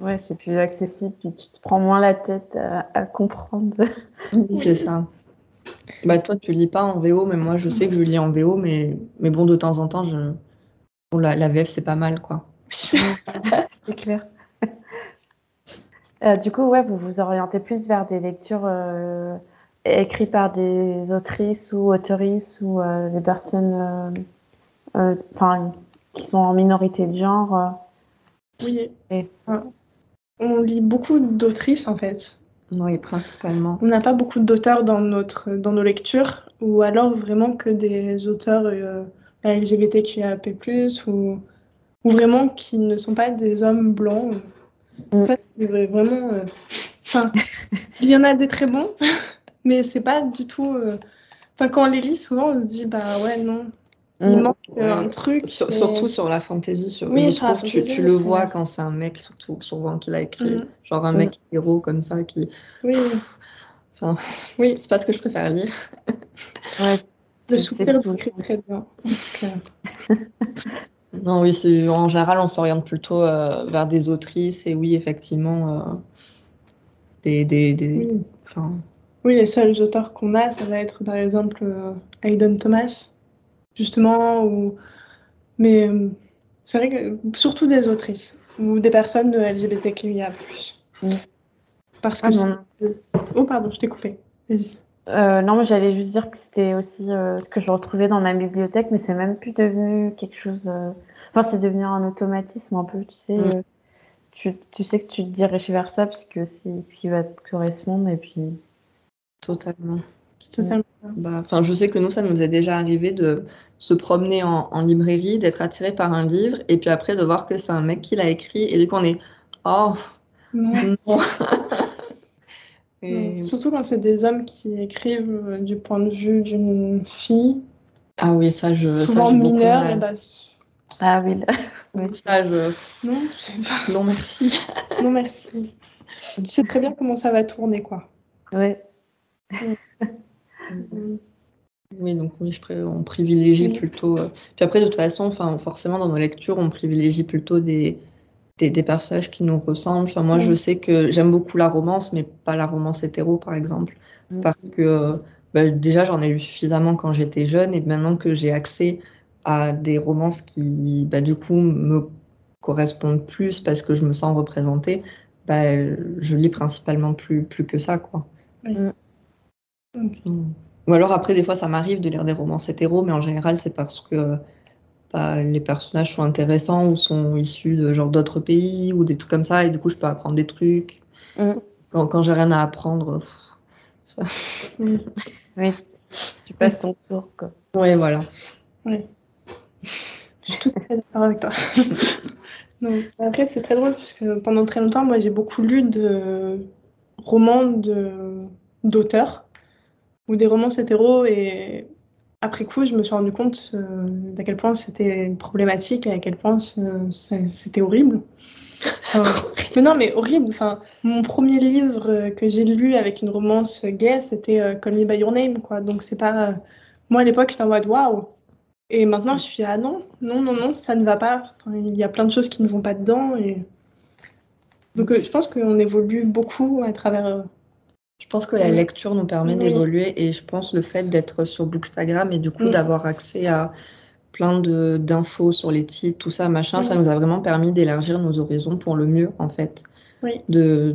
Ouais, c'est plus accessible, puis tu te prends moins la tête à, à comprendre. C'est ça. Bah toi, tu lis pas en VO, mais moi, je sais que je lis en VO, mais, mais bon, de temps en temps, je... bon, la, la VF, c'est pas mal, quoi. C'est clair. Euh, du coup, ouais, vous vous orientez plus vers des lectures euh, écrites par des autrices ou autoristes ou euh, des personnes euh, euh, enfin, qui sont en minorité de genre. euh. oui. Et- Ouais. On lit beaucoup d'autrices, en fait. Oui, principalement. On n'a pas beaucoup d'auteurs dans, notre, dans nos lectures, ou alors vraiment que des auteurs euh, LGBTQIAP+, ou, ou vraiment qui ne sont pas des hommes blancs. Mm. Ça, c'est vrai- vraiment... euh, Enfin, il y en a des très bons, mais c'est pas du tout... euh, Enfin, quand on les lit, souvent, on se dit, bah ouais, non, il Mm. manque euh, Ouais. un truc. Sur- Surtout sur la fantasy, sur... Oui, je sur trouve que tu, tu le vois quand c'est un mec, surtout, souvent, qui l'a écrit. Mhm. Genre un Mhm. mec héros comme ça, qui... Oui, Enfin, Oui. c'est pas ce que je préfère lire. Ouais, le sous-titre cool. écrit très bien. Parce que... Non, oui, c'est en général, on s'oriente plutôt euh, vers des autrices et oui, effectivement, euh, des, des, des- Oui. enfin, Oui, les seuls auteurs qu'on a, ça va être par exemple Hayden Thomas, justement, ou... mais euh, c'est vrai que surtout des autrices ou des personnes LGBTQIA+. Mm. Parce que... Ah, c'est- non. Oh, pardon, je t'ai coupé. Vas-y. Euh, non, mais j'allais juste dire que c'était aussi euh, ce que je retrouvais dans ma bibliothèque, mais c'est même plus devenu quelque chose. euh, Enfin, c'est devenu un automatisme un peu, tu sais. Mm. euh, Tu, tu sais que tu te diriges vers ça parce que c'est ce qui va te correspondre et puis. totalement. Totalement... Bah, enfin, je sais que nous, ça nous est déjà arrivé de se promener en, en librairie, d'être attiré par un livre, et puis après de voir que c'est un mec qui l'a écrit, et du coup on est oh Non. non. Et- Non. Surtout quand c'est des hommes qui écrivent euh, du point de vue d'une fille, Ah oui, ça je. ça, souvent beaucoup de mineure, et bah, Ah oui, là. Oui. Ça, je. non, c'est pas... Non, merci. non merci. Tu sais très bien comment ça va tourner, quoi. Ouais. Oui, donc oui, je pré- on privilégie Oui. plutôt. euh, Puis après, de toute façon, enfin, forcément, dans nos lectures, on privilégie plutôt des, des, des personnages qui nous ressemblent. Enfin, moi, Mm. je sais que j'aime beaucoup la romance, mais pas la romance hétéro, par exemple. Mm. Parce que euh, bah, déjà, j'en ai lu suffisamment quand j'étais jeune, et maintenant que j'ai accès à des romances qui, bah, du coup, me correspondent plus parce que je me sens représentée, bah, je lis principalement plus, plus que ça, quoi. Oui. Mm. Ou alors après, des fois, ça m'arrive de lire des romans hétéros, mais en général, c'est parce que bah, les personnages sont intéressants ou sont issus de genre d'autres pays ou des trucs comme ça, et du coup, je peux apprendre des trucs. Mm. Quand, quand j'ai rien à apprendre, pff, ça- Oui, tu passes ton tour. Quoi. ouais, voilà. Oui. Je suis tout à fait d'accord avec toi. Après, c'est très drôle parce que pendant très longtemps, moi, j'ai beaucoup lu de romans de d'auteurs ou des romans hétéros et après coup, je me suis rendu compte euh, d'à quel point c'était problématique et à quel point c'était horrible. Mais non, mais horrible. Enfin, mon premier livre euh, que j'ai lu avec une romance gay, c'était euh, Call Me by Your Name, quoi. Donc c'est pas. Moi à l'époque, j'étais en mode waouh. Et maintenant, je suis ah non, non, non, non, ça ne va pas. Enfin, il y a plein de choses qui ne vont pas dedans. Et... Donc euh, je pense qu'on évolue beaucoup à travers. Je pense que la Oui. lecture nous permet Oui. d'évoluer et je pense le fait d'être sur Bookstagram et du coup d'avoir accès à plein de d'infos sur les titres, tout ça, machin, ça nous a vraiment permis d'élargir nos horizons pour le mieux, en fait. Oui. De...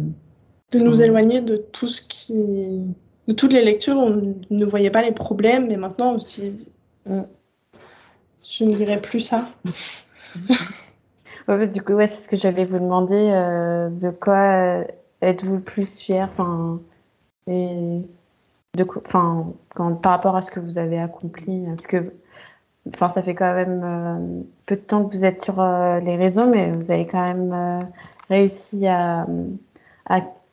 de nous éloigner de tout ce qui. De toutes les lectures, on ne voyait pas les problèmes, mais maintenant on se dit. Mm. Je ne dirais plus ça. Ouais, du coup, ouais, c'est ce que j'allais vous demander. euh, de quoi euh, êtes-vous le plus fier enfin, et de enfin, par rapport à ce que vous avez accompli euh, Parce que enfin, ça fait quand même euh, peu de temps que vous êtes sur euh, les réseaux, mais vous avez quand même réussi à,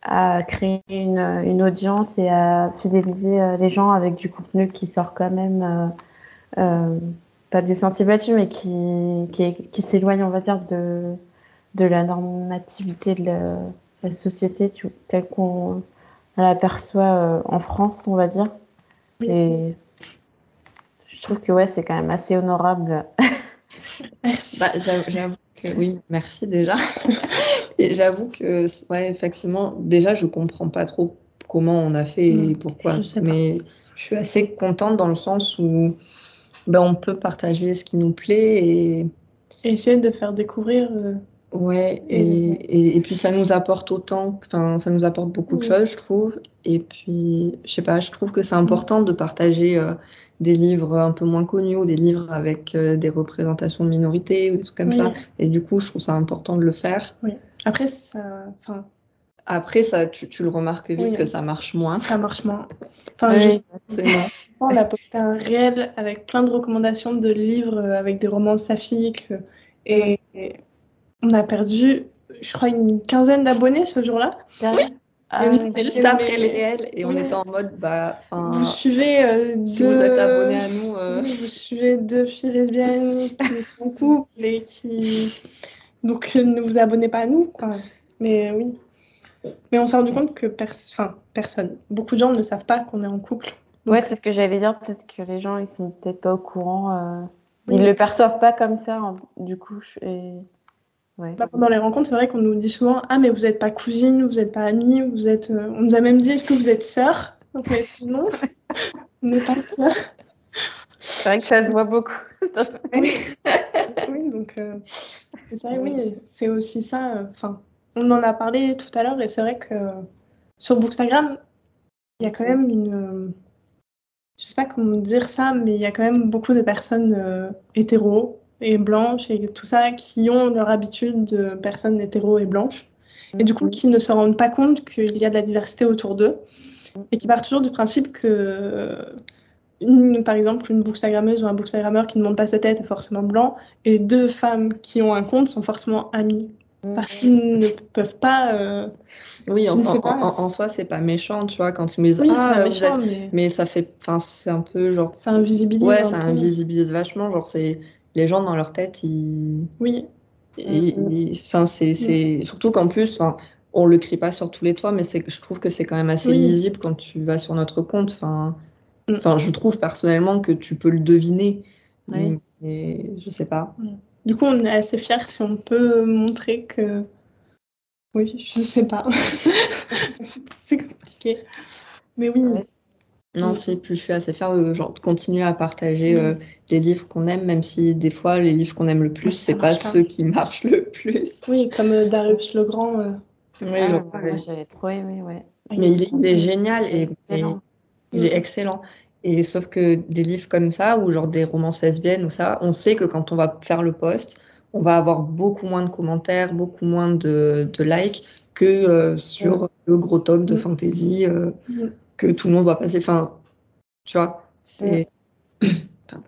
à, créer une, une audience et à fidéliser les gens avec du contenu qui sort quand même. pas des sentiers battus, mais qui, qui, s'éloigne, on va dire, de, de la normativité de la, la société telle qu'on l'aperçoit euh, en France, on va dire. Oui. Et je trouve que ouais, c'est quand même assez honorable. Merci. Bah, j'avoue j'avoue que oui, merci déjà. Et j'avoue que, ouais, effectivement, déjà, je comprends pas trop comment on a fait et Mm, pourquoi. je sais pas. Mais je suis assez contente dans le sens où ben, on peut partager ce qui nous plaît et Et essayer de faire découvrir. euh, Ouais, et, Et- puis ça nous apporte autant, enfin, ça nous apporte beaucoup de Oui. choses, je trouve. Et puis, je sais pas, je trouve que c'est important de partager euh, des livres un peu moins connus ou des livres avec euh, des représentations de minorités ou des trucs comme Oui. ça. Et du coup, je trouve ça important de le faire. Après, ça, enfin, Après, ça, tu, tu le remarques vite Oui. que ça marche moins. ça marche moins. Enfin, Oui. on a posté un réel avec plein de recommandations de livres euh, avec des romans saphiques et, et on a perdu, je crois, une quinzaine d'abonnés ce jour-là. Ah, Oui, oui. mais Juste après les réels, et on Oui. était en mode, bah, Vous suivez euh, si deux... vous êtes abonné à nous, euh, Oui, vous suivez deux filles lesbiennes qui sont en couple et qui... Donc euh, ne vous abonnez pas à nous, quoi. Mais euh, oui. Mais on s'est rendu compte que pers... enfin, personne, beaucoup de gens ne savent pas qu'on est en couple. Donc, Ouais, c'est ce que j'allais dire. Peut-être que les gens, ils sont peut-être pas au courant. euh, Oui. Ils le perçoivent pas comme ça, hein, du coup. Et... Ouais. Bah, pendant les rencontres, c'est vrai qu'on nous dit souvent Ah, mais vous n'êtes pas cousine, vous n'êtes pas amie, vous êtes. euh, On nous a même dit Est-ce que vous êtes sœur Donc, non, on n'est pas sœur. C'est vrai que ça se voit beaucoup. Oui, donc euh, c'est vrai, oui, c'est aussi ça. euh, Enfin, on en a parlé tout à l'heure et c'est vrai que euh, sur Bookstagram, il y a quand même une. euh, je sais pas comment dire ça, mais il y a quand même beaucoup de personnes euh, hétéros et blanches et tout ça qui ont leur habitude de personnes hétéros et blanches. Et du coup, qui ne se rendent pas compte qu'il y a de la diversité autour d'eux et qui partent toujours du principe que, une, par exemple, une bookstagrammeuse ou un bookstagrammeur qui ne monte pas sa tête est forcément blanc et deux femmes qui ont un compte sont forcément amies parce qu'ils ne peuvent pas. euh, oui, en, pas. en- en soi, c'est pas méchant, tu vois, quand ils me disent, Oui, ah, pas méchant, mais Mais ça fait, enfin, c'est un peu genre, ça invisibilise. ouais, ça peu. invisibilise vachement, genre, c'est les gens dans leur tête, ils, Oui, ils- enfin, c'est, c'est, surtout qu'en plus, enfin, on le crie pas sur tous les toits, mais c'est, je trouve que c'est quand même assez Oui. lisible quand tu vas sur notre compte, enfin, Mm. enfin, je trouve personnellement que tu peux le deviner, Oui. mais je sais pas. du coup, on est assez fiers si on peut montrer que. Oui, je sais pas. c'est compliqué. Mais oui, Ouais. Non, si, puis je suis assez fière de, genre, de continuer à partager Mm. euh, les livres qu'on aime, même si des fois les livres qu'on aime le plus, c'est pas pas. ceux qui marchent le plus. oui, comme euh, Darius Legrand, euh, Oui, Ah, j'avais trop aimé, ouais. Mais il est, il est génial et Excellent. et il est excellent. Et sauf que des livres comme ça, ou genre des romances lesbiennes ou ça, on sait que quand on va faire le post, on va avoir beaucoup moins de commentaires, beaucoup moins de, de likes que euh, sur le gros tome de Mm. fantasy euh, Mm. Que tout le monde va passer. Enfin, tu vois, c'est. Pardon.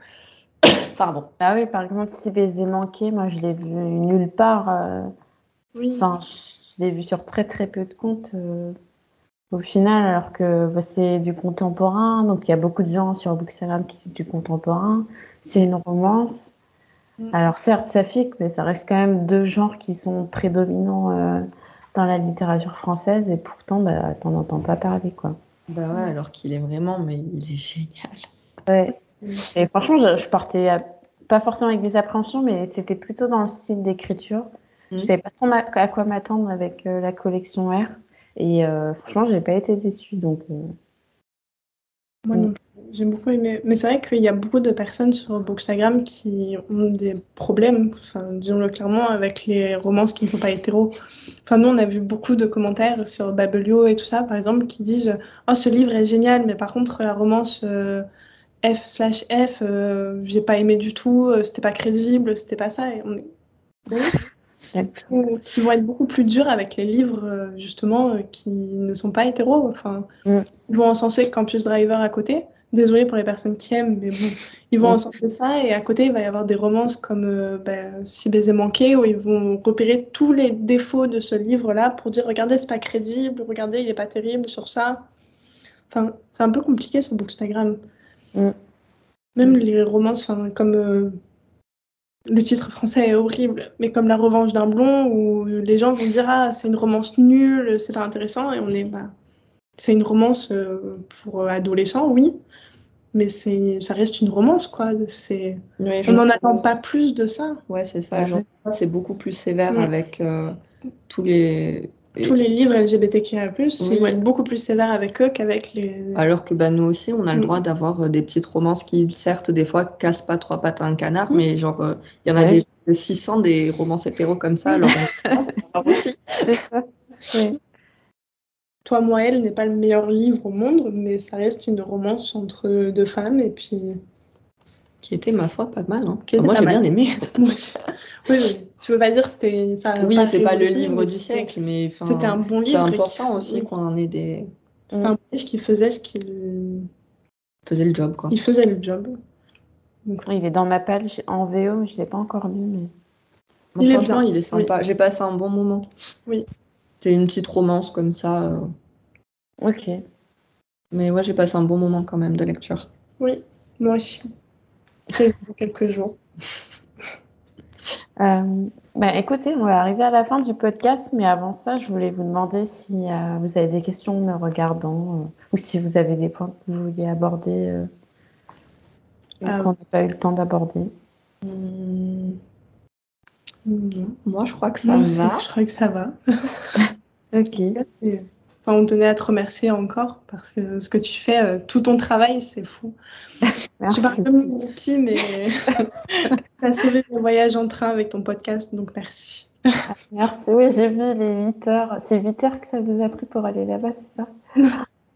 Pardon. Ah oui, par exemple, si baiser manqué, moi je l'ai vu nulle part. euh, Oui. Enfin, je l'ai vu sur très très peu de comptes euh, au final, alors que bah, c'est du contemporain. Donc il y a beaucoup de gens sur Bookstagram qui disent du contemporain. C'est une romance. Mm. Alors certes, ça fique, mais ça reste quand même deux genres qui sont prédominants euh, dans la littérature française et pourtant, bah, t'en entends pas parler, quoi. Bah ouais, alors qu'il est vraiment, mais il est génial. Ouais. Et franchement, je, je partais à- pas forcément avec des appréhensions, mais c'était plutôt dans le style d'écriture. Je Mhm. savais pas trop à quoi m'attendre avec euh, la collection R. Et euh, franchement, j'ai pas été déçue. Donc, euh, Moi non. J'ai beaucoup aimé. Mais c'est vrai qu'il y a beaucoup de personnes sur Bookstagram qui ont des problèmes, disons-le clairement, avec les romances qui ne sont pas hétéros. Enfin, nous, on a vu beaucoup de commentaires sur Babelio et tout ça, par exemple, qui disent Oh, ce livre est génial, mais par contre, la romance euh, F slash F, euh, j'ai pas aimé du tout, euh, c'était pas crédible, c'était pas ça. Et qui vont être beaucoup plus durs avec les livres euh, justement euh, qui ne sont pas hétéros. Enfin, Mm. ils vont encenser Campus Driver à côté. Désolée pour les personnes qui aiment, mais bon, ils vont Mm. encenser ça et à côté il va y avoir des romances comme euh, ben, Si baiser manqué où ils vont repérer tous les défauts de ce livre-là pour dire regardez c'est pas crédible, regardez il est pas terrible sur ça. Enfin, c'est un peu compliqué sur Bookstagram. Mm. Même les romances, enfin, comme euh, le titre français est horrible, mais comme La Revanche d'un blond, où les gens vont dire Ah, c'est une romance nulle, c'est pas intéressant, et on est bah, c'est une romance euh, pour adolescents, oui, mais c'est ça reste une romance, quoi. C'est Ouais, on n'en attend pas plus de ça. Ouais, c'est ça. Ouais. c'est beaucoup plus sévère Mm. avec euh, tous les. Tous les livres LGBTQIA+, Oui. ils vont être beaucoup plus sévères avec eux qu'avec les. Alors que bah, nous aussi, on a le Mm. droit d'avoir euh, des petites romances qui, certes, des fois, cassent pas trois pattes à un canard, Mm. mais genre, euh, il y en a des 600 des romances hétéros comme ça, alors on aussi. Ouais. Toi, moi, elle n'est pas le meilleur livre au monde, mais ça reste une romance entre deux femmes, et puis. Qui était, ma foi, pas mal. Hein. Moi, j'ai bien aimé. Oui, oui. Je veux pas dire que c'était ça. a oui, c'est pas le livre du siècle, mais C'était un bon c'est livre. qui- important aussi oui. qu'on en ait des. C'était un livre qui faisait ce qu'il faisait le job, quoi. il faisait le job. Donc, Il est dans ma page en VO, mais je l'ai pas encore lu. Mais... Moi, Il franchement, il est sympa. J'ai passé un bon moment. Oui. C'est une petite romance comme ça. euh, Ok. Mais ouais, j'ai passé un bon moment quand même de lecture. oui, moi aussi. J'ai quelques jours. Euh, bah, écoutez, on va arriver à la fin du podcast, mais avant ça, je voulais vous demander si euh, vous avez des questions me regardant euh, ou si vous avez des points que vous vouliez aborder qu'on n'a pas eu le temps d'aborder. Non. Moi, je crois que ça Moi aussi, va. je crois que ça va. Ok. Enfin, on tenait à te remercier encore parce que ce que tu fais, euh, tout ton travail, c'est fou. Je Merci. suis pas comme une groupie, mais tu as sauvé mon voyage en train avec ton podcast, donc merci. Merci. Oui, j'ai vu les 8 heures. C'est 8 heures que ça vous a pris pour aller là-bas, c'est ça?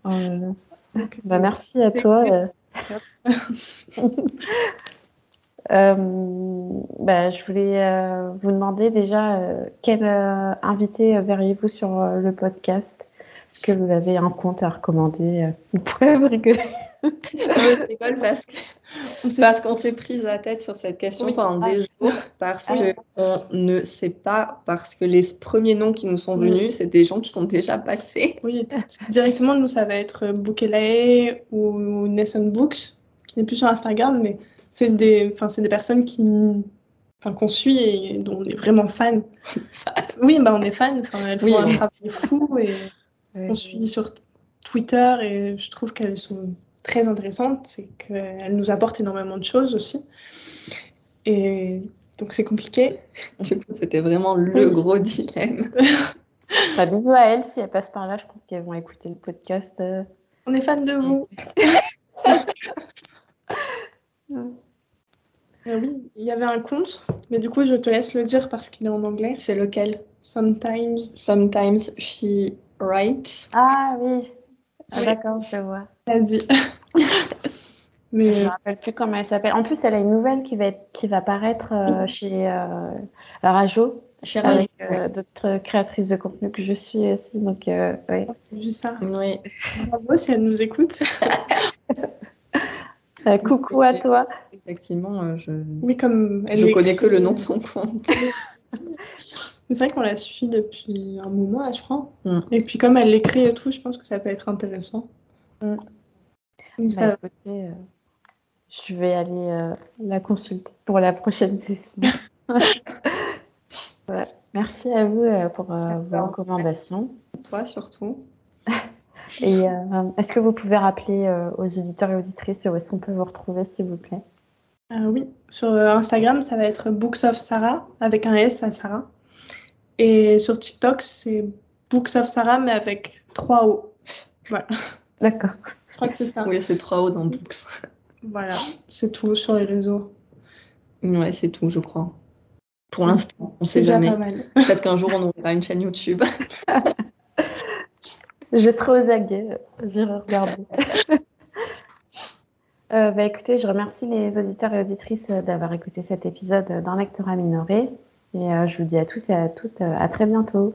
Donc, Bah, merci à toi. euh. Euh, bah, je voulais euh, vous demander déjà euh, quel euh, invité euh, verriez-vous sur euh, le podcast? Est-ce que vous avez un compte à recommander euh, Vous pourrez vous rigoler. Non, je rigole parce que- qu'on s'est pris la tête sur cette question Oui. pendant Ah. des jours parce Ah. que on ne sait pas parce que les premiers noms qui nous sont venus, c'est des gens qui sont déjà passés. Oui, directement, nous, ça va être Bookelae ou Nessun Books, qui n'est plus sur Instagram, mais c'est des, enfin, c'est des personnes qui, enfin, qu'on suit et dont on est vraiment fan. Oui, bah, on est fan. Enfin, elles font Oui. un travail fou et on suit sur Twitter et je trouve qu'elles sont très intéressantes. C'est qu'elles nous apportent énormément de choses aussi. Et donc, c'est compliqué. Du coup, c'était vraiment le Oui. gros dilemme. Bah, bisous à elles si elles passent par là. Je pense qu'elles vont écouter le podcast. euh. On est fan de vous. Euh, oui, il y avait un compte, mais du coup, je te laisse le dire parce qu'il est en anglais. C'est lequel? Sometimes. Sometimes she writes. Ah oui, ah, Oui. d'accord, je vois. Elle dit. Mais Je euh, me rappelle plus comment elle s'appelle. En plus, elle a une nouvelle qui va, être, qui va paraître euh, chez euh, Rajo Chez avec Rajo, euh, d'autres créatrices de contenu que je suis aussi. Donc, euh, ouais. vu ça. Oui. Bravo si elle nous écoute. Euh, coucou à toi. Effectivement, euh, je, Oui, comme elle je l'écrit. connais que le nom de son compte. C'est vrai qu'on la suit depuis un moment, je crois. Mm. Et puis comme elle l'écrit et tout, je pense que ça peut être intéressant. Mm. Donc, Bah, ça- écoutez, euh, je vais aller euh, la consulter pour la prochaine session. Voilà. Merci à vous euh, pour vos recommandations. Toi surtout. Et est-ce que vous pouvez rappeler aux auditeurs et auditrices où est-ce qu'on peut vous retrouver, s'il vous plaît? Oui, sur Instagram, ça va être Books of Sarah, avec un S à Sarah. Et sur TikTok, c'est Books of Sarah, mais avec trois O. Voilà, D'accord. je crois que c'est ça. Oui, c'est trois hauts dans Books. Voilà, c'est tout sur les réseaux. Ouais, c'est tout, je crois. Pour l'instant, on sait C'est déjà jamais. pas mal. Peut-être qu'un jour, on aura une chaîne YouTube. Je serai aux aguets, j'irai regarder. Euh, bah, écoutez, je remercie les auditeurs et auditrices euh, d'avoir écouté cet épisode d'un lectorat minoré. Et euh, je vous dis à tous et à toutes euh, à très bientôt.